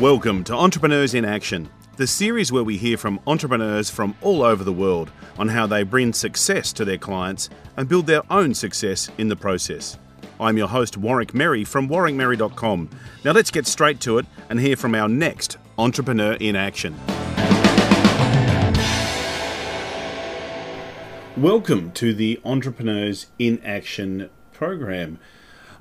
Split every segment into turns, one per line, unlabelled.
Welcome to Entrepreneurs in Action, the series where we hear from entrepreneurs from all over the world on how they bring success to their clients and build their own success in the process. I'm your host, Warwick Merry from warwickmerry.com. Now let's get straight to it and hear from our next Entrepreneur in Action. Welcome to the Entrepreneurs in Action program.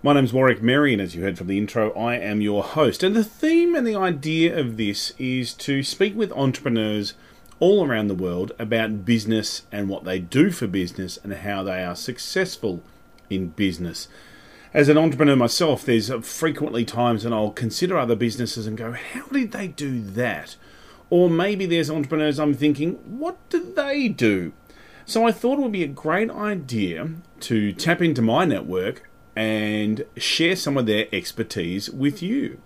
My name's Warwick and as you heard from the intro, I am your host. And the theme and the idea of this is to speak with entrepreneurs all around the world about business and what they do for business and how they are successful in business. As an entrepreneur myself, there's frequently times when I'll consider other businesses and go, how did they do that? Or maybe there's entrepreneurs I'm thinking, what do they do? So I thought it would be a great idea to tap into my network and share some of their expertise with you.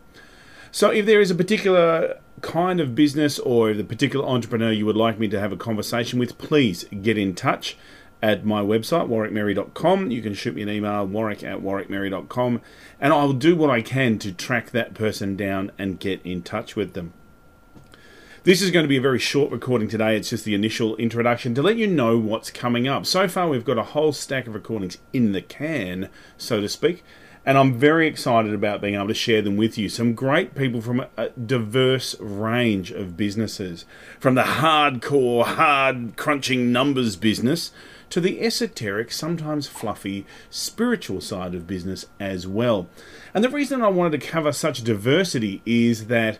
So, if there is a particular kind of business or the particular entrepreneur you would like me to have a conversation with, please get in touch at my website, warwickmerry.com. You can shoot me an email, warwick at warwickmerry.com, and I'll do what I can to track that person down and get in touch with them. This is going to be a very short recording today. It's just the initial introduction to let you know what's coming up. So far, we've got a whole stack of recordings in the can, so to speak, and I'm very excited about being able to share them with you. Some great people from a diverse range of businesses, from the hardcore, hard crunching numbers business to the esoteric, sometimes fluffy, spiritual side of business as well. And the reason I wanted to cover such diversity is that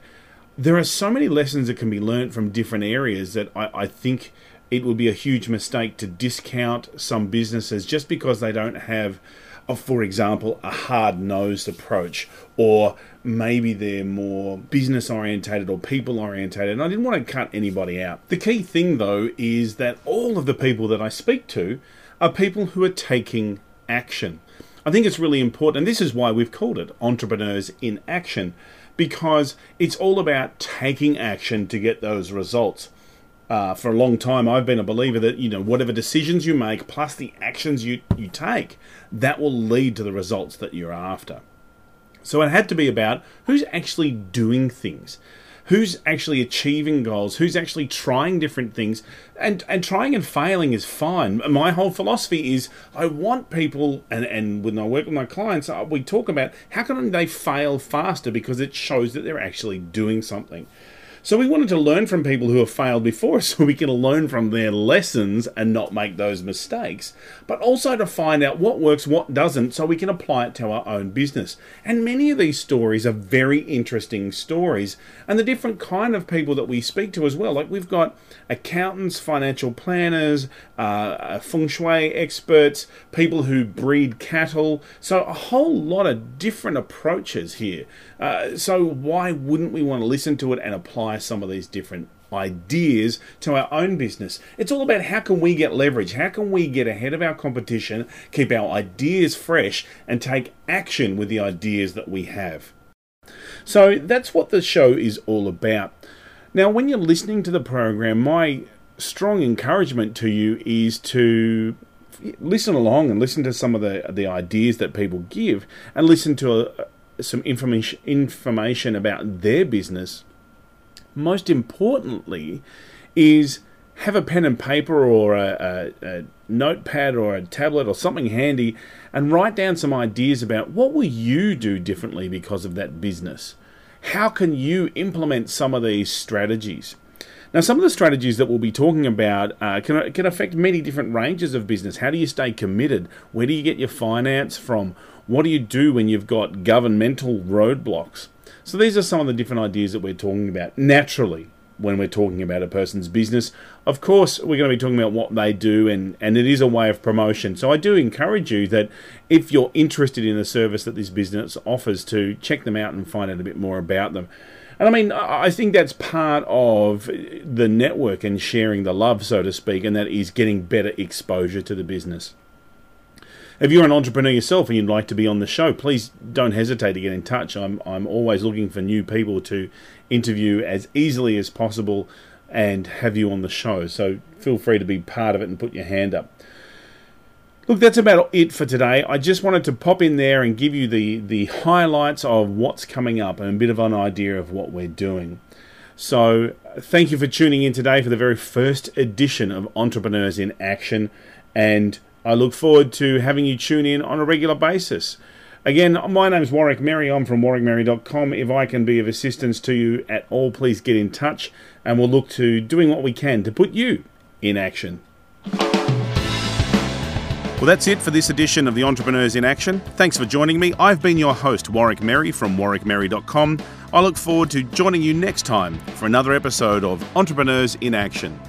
there are so many lessons that can be learned from different areas that I, I think it would be a huge mistake to discount some businesses just because they don't have for example, a hard nosed approach, or maybe they're more business orientated or people orientated. And I didn't want to cut anybody out. The key thing, though, is that all of the people that I speak to are people who are taking action. I think it's really important, and this is why we've called it Entrepreneurs in Action because it's all about taking action to get those results. Uh, for a long time, I've been a believer that you know whatever decisions you make, plus the actions you you take, that will lead to the results that you're after. So it had to be about who's actually doing things who's actually achieving goals, who's actually trying different things, and and trying and failing is fine. My whole philosophy is I want people, and and when I work with my clients, uh, we talk about how can they fail faster because it shows that they're actually doing something. So we wanted to learn from people who have failed before so we can learn from their lessons and not make those mistakes, but also to find out what works, what doesn't, so we can apply it to our own business. And many of these stories are very interesting stories, and the different kind of people that we speak to as well. Like we've got accountants, financial planners, uh, feng shui experts, people who breed cattle, so a whole lot of different approaches here. Uh, so why wouldn't we want to listen to it and apply some of these different ideas to our own business. It's all about how can we get leverage? How can we get ahead of our competition, keep our ideas fresh and take action with the ideas that we have. So that's what the show is all about. Now, when you're listening to the program, my strong encouragement to you is to listen along and listen to some of the the ideas that people give and listen to a, some information information about their business most importantly, is have a pen and paper or a, a, a, notepad or a tablet or something handy and write down some ideas about what will you do differently because of that business. How can you implement some of these strategies? Now, some of the strategies that we'll be talking about uh, can, can affect many different ranges of business. How do you stay committed? Where do you get your finance from? What do you do when you've got governmental roadblocks? So these are some of the different ideas that we're talking about naturally when we're talking about a person's business. Of course, we're going to be talking about what they do, and, and it is a way of promotion. So I do encourage you that if you're interested in the service that this business offers, to check them out and find out a bit more about them. And I mean, I think that's part of the network and sharing the love, so to speak, and that is getting better exposure to the business. If you're an entrepreneur yourself and you'd like to be on the show, please don't hesitate to get in touch. I'm, I'm always looking for new people to interview as easily as possible and have you on the show. So feel free to be part of it and put your hand up. Look, that's about it for today. I just wanted to pop in there and give you the, the highlights of what's coming up and a bit of an idea of what we're doing. So, thank you for tuning in today for the very first edition of Entrepreneurs in Action, and I look forward to having you tune in on a regular basis. Again, my name is Warwick Merry. I'm from warwickmerry.com. If I can be of assistance to you at all, please get in touch, and we'll look to doing what we can to put you in action. Well, that's it for this edition of the Entrepreneurs in Action. Thanks for joining me. I've been your host, Warwick Merry from warwickmerry.com. I look forward to joining you next time for another episode of Entrepreneurs in Action.